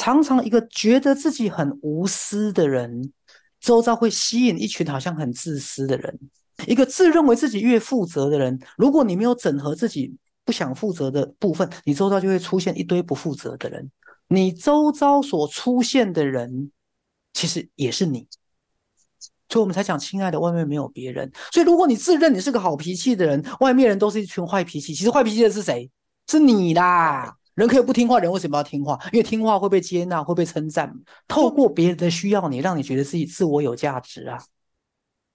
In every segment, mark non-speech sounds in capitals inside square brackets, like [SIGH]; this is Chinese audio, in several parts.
常常一个觉得自己很无私的人，周遭会吸引一群好像很自私的人。一个自认为自己越负责的人，如果你没有整合自己不想负责的部分，你周遭就会出现一堆不负责的人。你周遭所出现的人，其实也是你。所以我们才讲，亲爱的，外面没有别人。所以如果你自认你是个好脾气的人，外面人都是一群坏脾气。其实坏脾气的是谁？是你啦。人可以不听话，人为什么要听话？因为听话会被接纳，会被称赞。透过别人的需要你，让你觉得自己自我有价值啊。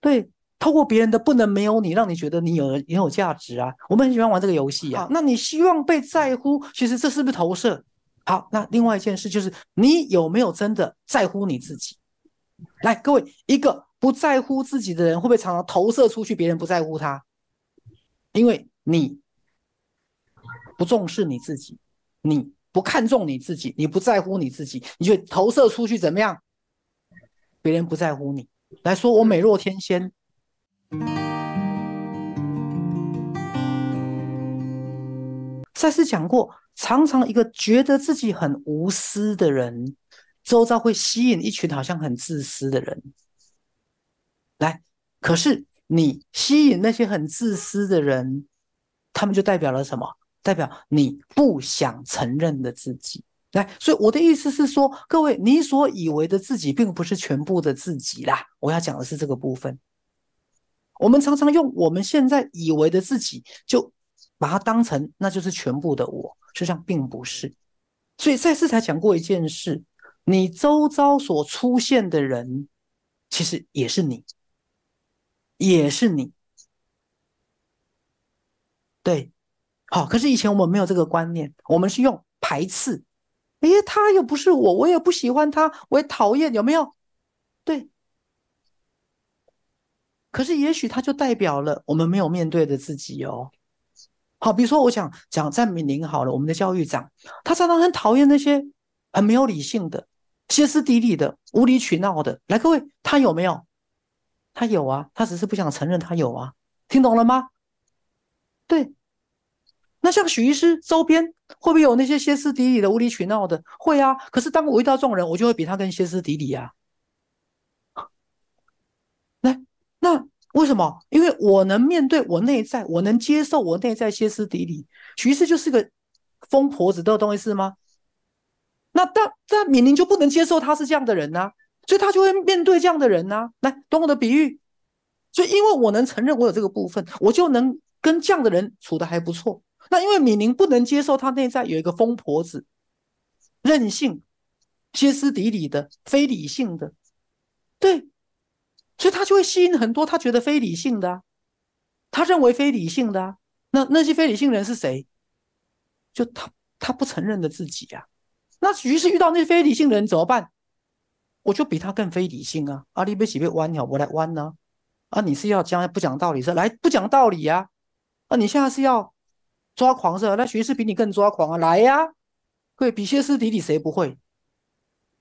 对，透过别人的不能没有你，让你觉得你有也有价值啊。我们很喜欢玩这个游戏啊。那你希望被在乎？其实这是不是投射？好，那另外一件事就是，你有没有真的在乎你自己？来，各位，一个。不在乎自己的人，会不会常常投射出去？别人不在乎他，因为你不重视你自己，你不看重你自己，你不在乎你自己，你就投射出去怎么样？别人不在乎你，来说我美若天仙。再次讲过，常常一个觉得自己很无私的人，周遭会吸引一群好像很自私的人。来，可是你吸引那些很自私的人，他们就代表了什么？代表你不想承认的自己。来，所以我的意思是说，各位，你所以为的自己，并不是全部的自己啦。我要讲的是这个部分。我们常常用我们现在以为的自己，就把它当成那就是全部的我，实际上并不是。所以赛斯才讲过一件事：你周遭所出现的人，其实也是你。也是你，对，好。可是以前我们没有这个观念，我们是用排斥。哎，他又不是我，我也不喜欢他，我也讨厌，有没有？对。可是也许他就代表了我们没有面对的自己哦。好，比如说我想讲赞美您好了，我们的教育长，他常常很讨厌那些很没有理性的、歇斯底里的、无理取闹的。来，各位，他有没有？他有啊，他只是不想承认他有啊，听懂了吗？对，那像许医师周边会不会有那些歇斯底里的、无理取闹的？会啊。可是当我遇到这种人，我就会比他更歇斯底里啊。来，那为什么？因为我能面对我内在，我能接受我内在歇斯底里。许医师就是个疯婆子，都懂意思吗？那但但敏玲就不能接受他是这样的人呢？所以他就会面对这样的人呢，来懂我的比喻。所以因为我能承认我有这个部分，我就能跟这样的人处的还不错。那因为敏宁不能接受他内在有一个疯婆子、任性、歇斯底里的、非理性的，对，所以他就会吸引很多他觉得非理性的，他认为非理性的。那那些非理性人是谁？就他他不承认的自己呀。那于是遇到那些非理性的人怎么办？我就比他更非理性啊！阿里贝奇被弯了，我来弯呢？啊，你是要讲不讲道理是来不讲道理呀？啊，你现在是要抓狂是吧？那学士比你更抓狂啊！来呀，会比歇斯底里谁不会？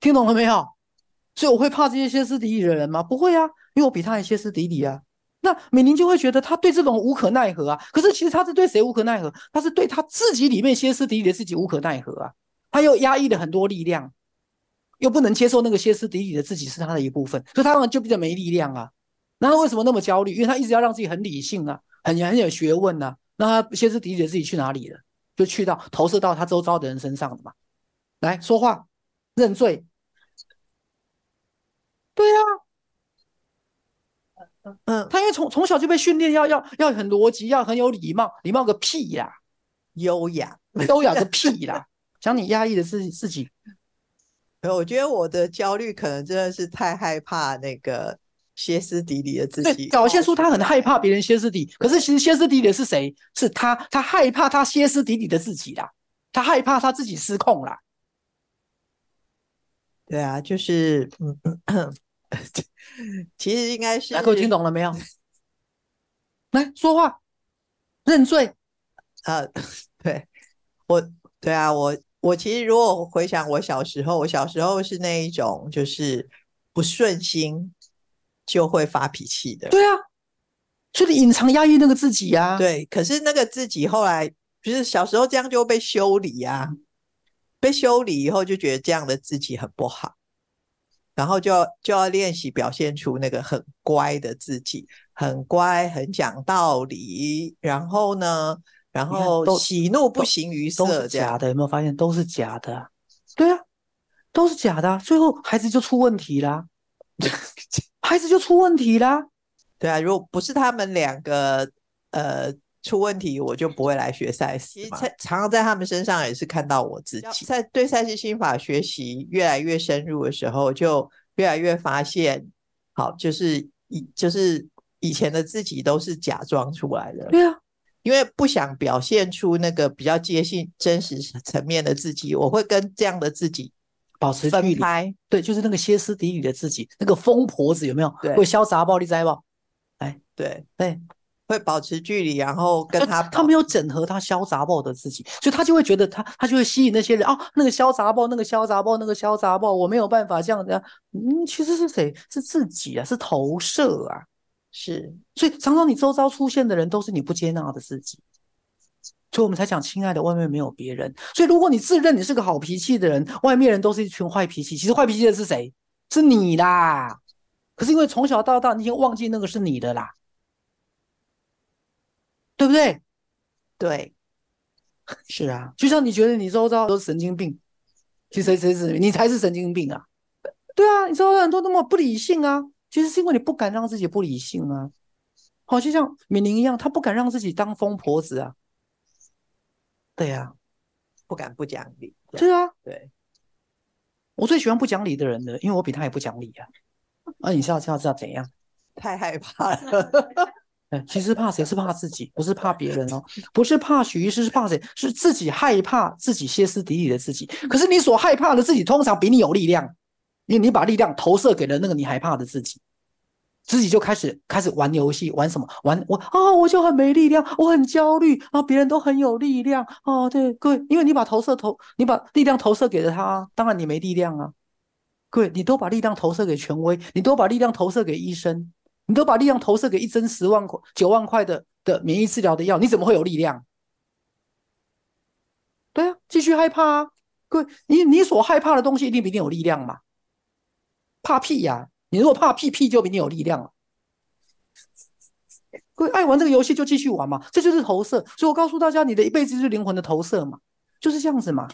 听懂了没有？所以我会怕这些歇斯底里的人吗？不会啊，因为我比他还歇斯底里啊。那美玲就会觉得他对这种无可奈何啊。可是其实他是对谁无可奈何？他是对他自己里面歇斯底里的自己无可奈何啊。他又压抑了很多力量。又不能接受那个歇斯底里的自己是他的一部分，所以他们就比较没力量啊。那他为什么那么焦虑？因为他一直要让自己很理性啊，很很有学问呐。那他歇斯底里自己去哪里了？就去到投射到他周遭的人身上了嘛。来说话，认罪。对啊，嗯，他因为从从小就被训练要要要很逻辑，要很有礼貌，礼貌个屁呀，优雅 [LAUGHS] 优雅个屁啦！讲你压抑的自自己。我觉得我的焦虑可能真的是太害怕那个歇斯底里的自己。表现出他很害怕别人歇斯底，可是其实歇斯底里的是谁？是他，他害怕他歇斯底里的自己啦，他害怕他自己失控啦。对啊，就是嗯，[COUGHS] 其实应该是。大哥听懂了没有？来说话，认罪。呃，对我，对啊，我。我其实如果回想我小时候，我小时候是那一种就是不顺心就会发脾气的。对啊，所以隐藏压抑那个自己呀。对，可是那个自己后来就是小时候这样就被修理呀。被修理以后，就觉得这样的自己很不好，然后就要就要练习表现出那个很乖的自己，很乖，很讲道理，然后呢，然后喜怒不形于色，这样是假的，有没有发现都是假的啊？对啊，都是假的啊、最后孩子就出问题啦，[LAUGHS] 孩子就出问题啦。对啊，如果不是他们两个呃出问题，我就不会来学赛斯嘛。常常常在他们身上也是看到我自己，在对赛斯心法学习越来越深入的时候，就越来越发现，好，就是以就是以前的自己都是假装出来的，对啊，因为不想表现出那个比较接近真实层面的自己，我会跟这样的自己保持距离。对，就是那个歇斯底里的自己，那个疯婆子有没有？对会潇洒暴力灾暴。对，对，会保持距离，然后跟他他没有整合他潇洒暴的自己，所以他就会觉得他他就会吸引那些人哦，那个潇洒暴，那个潇洒暴，那个潇洒暴，我没有办法这样子、啊。嗯，其实是谁？是自己啊，是投射啊。是所以常常你周遭出现的人都是你不接纳的自己，所以我们才讲，亲爱的，外面没有别人。所以如果你自认你是个好脾气的人，外面人都是一群坏脾气，其实坏脾气的是谁？是你啦。可是因为从小到大你已经忘记那个是你的啦，对不对？对，[LAUGHS] 是啊，就像你觉得你周遭都是神经病，其实谁谁是你才是神经病啊？对啊，你周遭很多那么不理性啊，其实是因为你不敢让自己不理性啊。好，就像敏玲一样，她不敢让自己当疯婆子啊。对呀、不敢不讲理。对啊，对，我最喜欢不讲理的人了，因为我比他也不讲理啊。啊，你是要知道知道怎样？太害怕了。哎，其实怕谁是怕自己，不是怕别人哦，不是怕许医师，是怕谁？是自己害怕自己歇斯底里的自己。可是你所害怕的自己，通常比你有力量，因为你把力量投射给了那个你害怕的自己，自己就开始开始玩游戏，玩什么？玩我啊、我就很没力量，我很焦虑啊，别人都很有力量哦。对，各位，因为你把投射投，你把力量投射给了他，当然你没力量啊。各位，你都把力量投射给权威，你都把力量投射给医生，你都把力量投射给一针十万块、九万块的的免疫治疗的药，你怎么会有力量？对啊，继续害怕啊！各位，你你所害怕的东西一定比你有力量嘛？怕屁呀、你如果怕屁，屁就比你有力量了。各位爱玩这个游戏就继续玩嘛，这就是投射。所以我告诉大家，你的一辈子就是灵魂的投射嘛，就是这样子嘛。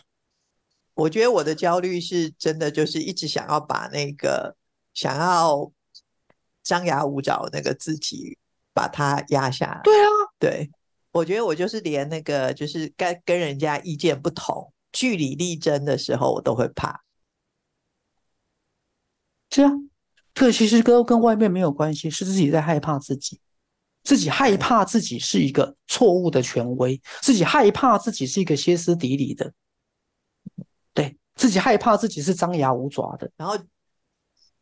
我觉得我的焦虑是真的，就是一直想要把那个想要张牙舞爪那个自己把它压下来。对啊，对，我觉得我就是连那个就是跟跟人家意见不同、据理力争的时候，我都会怕。是啊，这其实跟跟外面没有关系，是自己在害怕自己，自己害怕自己是一个错误的权威，自己害怕自己是一个歇斯底里的，对自己害怕自己是张牙舞爪的。然后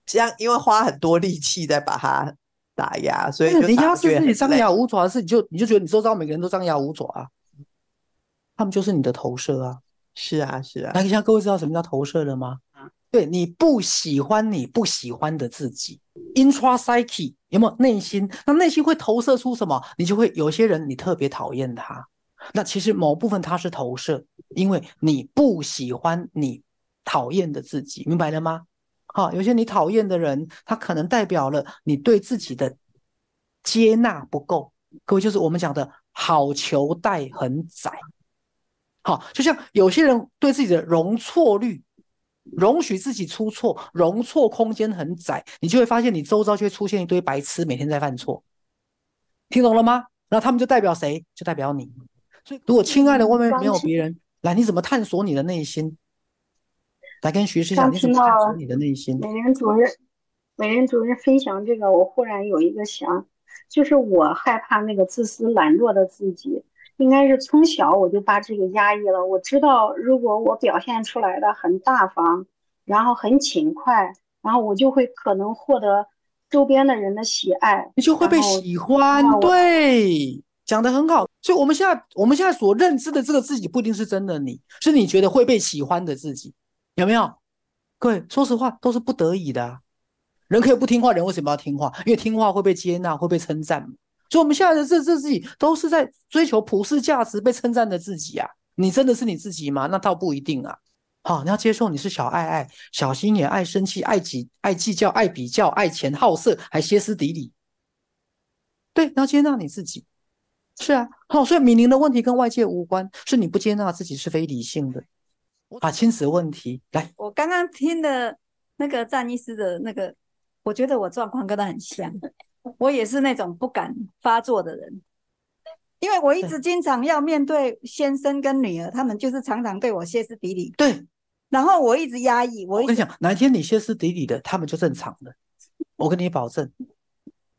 这样，因为花很多力气在把它打压，所以对你压制自己张牙舞爪的事，你就你就觉得你周遭每个人都张牙舞爪啊，他们就是你的投射啊。是啊，是啊，那现在各位知道什么叫投射了吗？对你不喜欢你不喜欢的自己，intra psyche 有没有内心？那内心会投射出什么？你就会有些人你特别讨厌他，那其实某部分他是投射，因为你不喜欢你讨厌的自己，明白了吗？好，有些你讨厌的人，他可能代表了你对自己的接纳不够。各位就是我们讲的好球带很窄。好，就像有些人对自己的容错率，容许自己出错，容错空间很窄，你就会发现你周遭就会出现一堆白痴，每天在犯错。听懂了吗？然后他们就代表谁？就代表你。所以，如果亲爱的外面没有别人，来，你怎么探索你的内心？来跟徐师讲，刚你怎么探索你的内心？美人主任，美人主任分享这个，我忽然有一个想，就是我害怕那个自私懒惰的自己，应该是从小我就把这个压抑了。我知道，如果我表现出来的很大方，然后很勤快，然后我就会可能获得周边的人的喜爱，你就会被喜欢对，讲得很好。所以我们现在我们现在所认知的这个自己，不一定是真的你，是你觉得会被喜欢的自己，有没有？各位，说实话，都是不得已的啊。人可以不听话，人为什么要听话？因为听话会被接纳，会被称赞嘛。所以我们现在的这这自己，都是在追求普世价值、被称赞的自己啊。你真的是你自己吗？那倒不一定啊。好，你要接受你是小爱爱，小心眼，爱生气，爱计爱计较，爱比较，爱钱好色，还歇斯底里。对，你要接纳你自己。是啊，好，所以米宁的问题跟外界无关，是你不接纳自己是非理性的。啊，亲子问题，来，我刚刚听的那个战医师的那个，我觉得我状况跟他很像，我也是那种不敢发作的人，因为我一直经常要面对先生跟女儿，他们就是常常对我歇斯底里，对，然后我一直压抑，我一直我跟你讲，哪一天你歇斯底里的，他们就正常了，我跟你保证，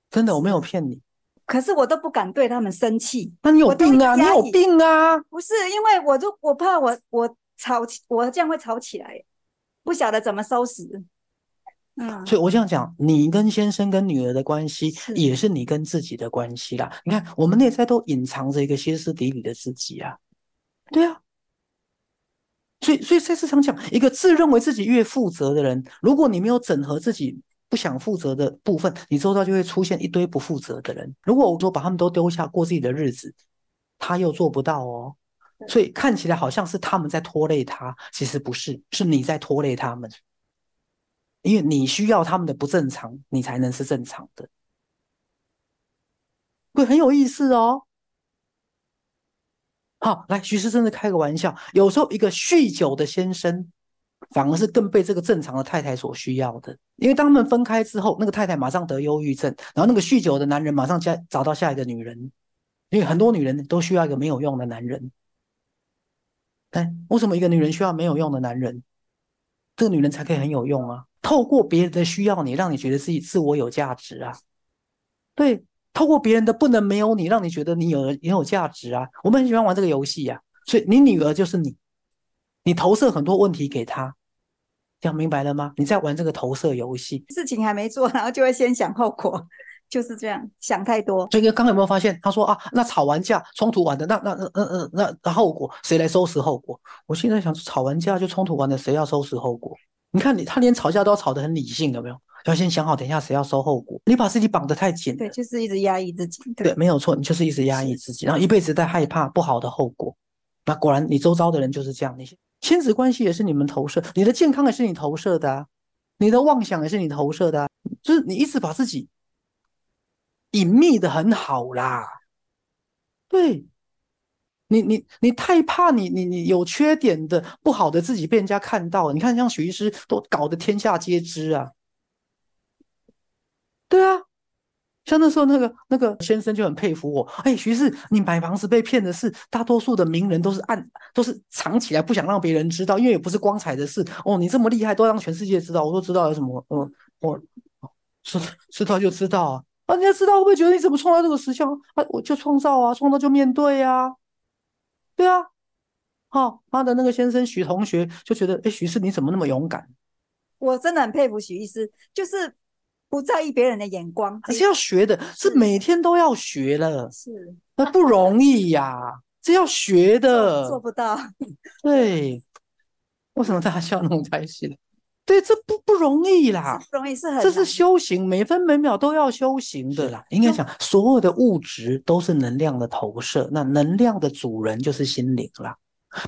真的，我没有骗你。可是我都不敢对他们生气，那你有病啊，你有病啊！不是因为我就我怕我我吵起，我这样会吵起来，不晓得怎么收拾。嗯，所以我这样讲，你跟先生跟女儿的关系，也是你跟自己的关系啦。你看，我们内在都隐藏着一个歇斯底里的自己啊，对啊。所以，所以在市场讲，一个自认为自己越负责的人，如果你没有整合自己不想负责的部分，你周遭就会出现一堆不负责的人。如果我说把他们都丢下过自己的日子，他又做不到哦。所以看起来好像是他们在拖累他，其实不是，是你在拖累他们。因为你需要他们的不正常，你才能是正常的，会很有意思哦。好，来，徐师真的开个玩笑，有时候一个酗酒的先生，反而是更被这个正常的太太所需要的，因为当他们分开之后，那个太太马上得忧郁症，然后那个酗酒的男人马上加找到下一个女人，因为很多女人都需要一个没有用的男人。哎，为什么一个女人需要没有用的男人？这个女人才可以很有用啊！透过别人的需要你，让你觉得自己自我有价值啊。对，透过别人的不能没有你，让你觉得你有很有价值啊。我们很喜欢玩这个游戏呀、所以你女儿就是你，你投射很多问题给她，这样明白了吗？你在玩这个投射游戏。事情还没做，然后就会先想后果，[LAUGHS] 就是这样，想太多。所以刚刚有没有发现？他说啊，那吵完架、冲突完的，那那那那那那那后果谁来收拾后果？我现在想，吵完架就冲突完了，谁要收拾后果？你看你，他连吵架都要吵得很理性，有没有？要先想好，等一下谁要收后果。你把自己绑得太紧了，对，就是一直压抑自己。对，没有错，你就是一直压抑自己，然后一辈子在害怕不好的后果。那果然，你周遭的人就是这样。你亲子关系也是你们投射，你的健康也是你投射的啊，你的妄想也是你投射的啊，就是你一直把自己隐秘的很好啦。对，你你你太怕你你你有缺点的不好的自己被人家看到，你看像许医师都搞得天下皆知啊。对啊，像那时候那个那个先生就很佩服我，哎，徐氏，你买房子被骗的事，大多数的名人都是暗都是藏起来，不想让别人知道，因为也不是光彩的事。哦，你这么厉害，都让全世界知道。我都知道有什么？嗯，我知知道就知道啊。啊，人家知道会不会觉得你怎么创造这个实相？啊，我就创造啊，创造就面对啊，对啊。哦、他的那个先生许同学就觉得，哎，许氏你怎么那么勇敢？我真的很佩服许医师，就是不在意别人的眼光。这是要学的，是每天都要学了。是那不容易呀，这要学的。做不到。对，为什么大家笑那么开心？对，这不不容易啦，不容易是很这是修行，每分每秒都要修行的啦。应该讲，所有的物质都是能量的投射，那能量的主人就是心灵啦。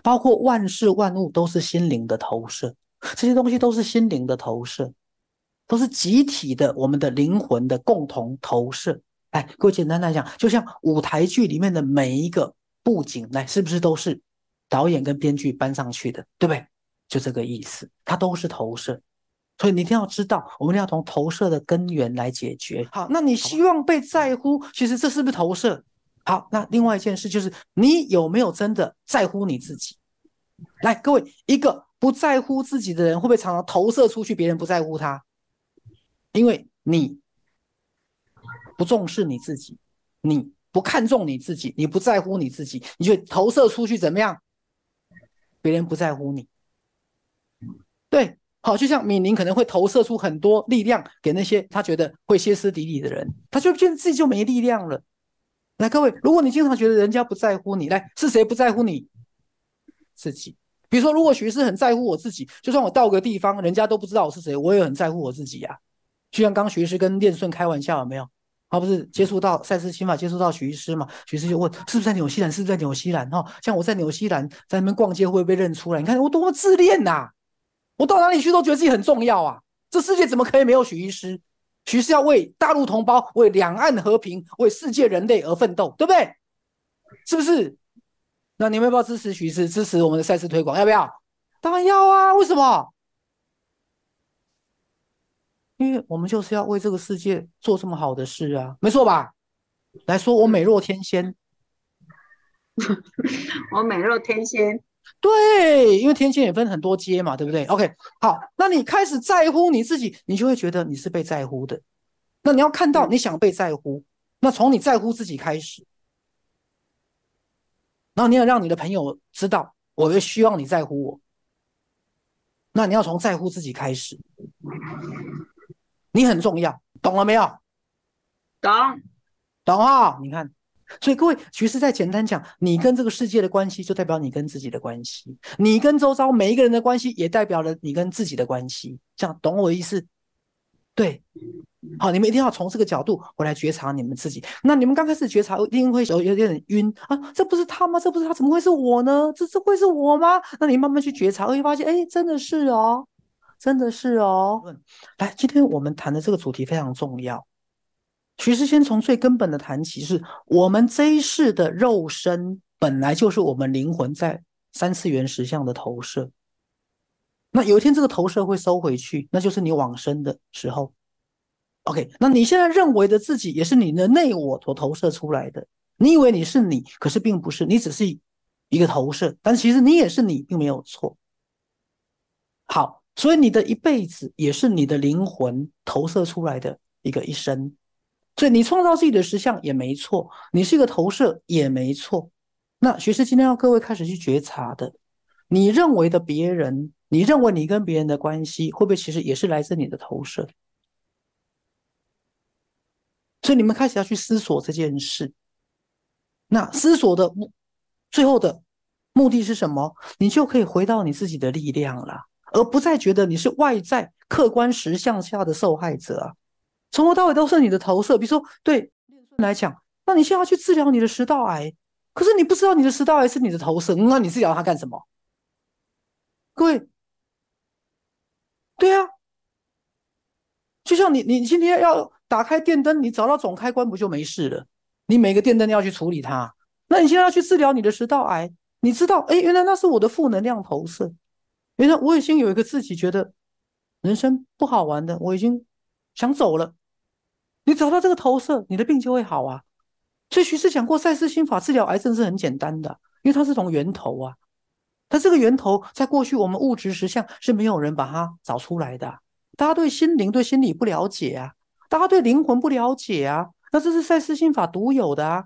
包括万事万物都是心灵的投射，这些东西都是心灵的投射，都是集体的我们的灵魂的共同投射。哎，各位简单来讲，就像舞台剧里面的每一个布景，来是不是都是导演跟编剧搬上去的，对不对？就这个意思，它都是投射。所以你一定要知道，我们要从投射的根源来解决。好，那你希望被在乎，其实这是不是投射？好，那另外一件事就是，你有没有真的在乎你自己？来，各位，一个不在乎自己的人，会不会常常投射出去，别人不在乎他？因为你不重视你自己，你不看重你自己，你不在乎你自己，你就投射出去怎么样？别人不在乎你。对，好，就像米宁可能会投射出很多力量给那些他觉得会歇斯底里的人，他就觉得自己就没力量了。来，各位，如果你经常觉得人家不在乎你，来，是谁不在乎你？自己。比如说，如果徐师很在乎我自己，就算我到个地方，人家都不知道我是谁，我也很在乎我自己呀、就像刚徐师跟练顺开玩笑，有没有？他不是接触到赛斯心法，接触到徐师嘛？徐师就问：是不是在纽西兰？是不是在纽西兰？哈，像我在纽西兰，在那边逛街会不会被认出来？你看我多么自恋呐！我到哪里去都觉得自己很重要啊！这世界怎么可以没有许医师？许医师要为大陆同胞、为两岸和平、为世界人类而奋斗，对不对？是不是？那你们要不要支持许医师？支持我们的赛事推广？要不要？当然要啊！为什么？因为我们就是要为这个世界做这么好的事啊，没错吧？来说，我美若天仙，[LAUGHS] 我美若天仙。对，因为天仙也分很多阶嘛，对不对？OK，好，那你开始在乎你自己，你就会觉得你是被在乎的。那你要看到你想被在乎，那从你在乎自己开始，然后你要让你的朋友知道，我也希望你在乎我。那你要从在乎自己开始。你很重要，懂了没有？懂，懂啊！你看，所以各位，其实再简单讲，你跟这个世界的关系，就代表你跟自己的关系；你跟周遭每一个人的关系，也代表了你跟自己的关系。这样懂我的意思？对，好，你们一定要从这个角度回来觉察你们自己。那你们刚开始觉察，一定会有有点晕啊！这不是他吗？这不是他，怎么会是我呢？这这会是我吗？那你慢慢去觉察，会发现，哎，真的是哦。真的是哦，来，今天我们谈的这个主题非常重要。其实先从最根本的谈起，是我们这一世的肉身本来就是我们灵魂在三次元实相的投射。那有一天这个投射会收回去，那就是你往生的时候。OK，那你现在认为的自己也是你的内我所投射出来的。你以为你是你，可是并不是，你只是一个投射，但其实你也是你，并没有错。好。所以你的一辈子也是你的灵魂投射出来的一个一生，所以你创造自己的实相也没错，你是一个投射也没错。那学师今天要各位开始去觉察的，你认为的别人，你认为你跟别人的关系，会不会其实也是来自你的投射？所以你们开始要去思索这件事。那思索的目，最后的目的是什么？你就可以回到你自己的力量了。而不再觉得你是外在客观实相下的受害者啊，从头到尾都是你的投射。比如说，对来讲，那你现在要去治疗你的食道癌，可是你不知道你的食道癌是你的投射，那你治疗它干什么？各位，对啊，就像你你今天要打开电灯，你找到总开关不就没事了？你每个电灯要去处理它，那你现在要去治疗你的食道癌，你知道，哎，原来那是我的负能量投射。原来我已经有一个自己觉得人生不好玩的，我已经想走了。你找到这个投射，你的病就会好啊。所以徐师讲过，赛斯心法治疗癌症是很简单的，因为它是从源头啊。它这个源头在过去我们物质实相是没有人把它找出来的。大家对心灵、对心理不了解啊，大家对灵魂不了解啊，那这是赛斯心法独有的啊。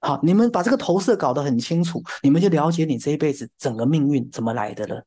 好，你们把这个投射搞得很清楚，你们就了解你这一辈子整个命运怎么来的了。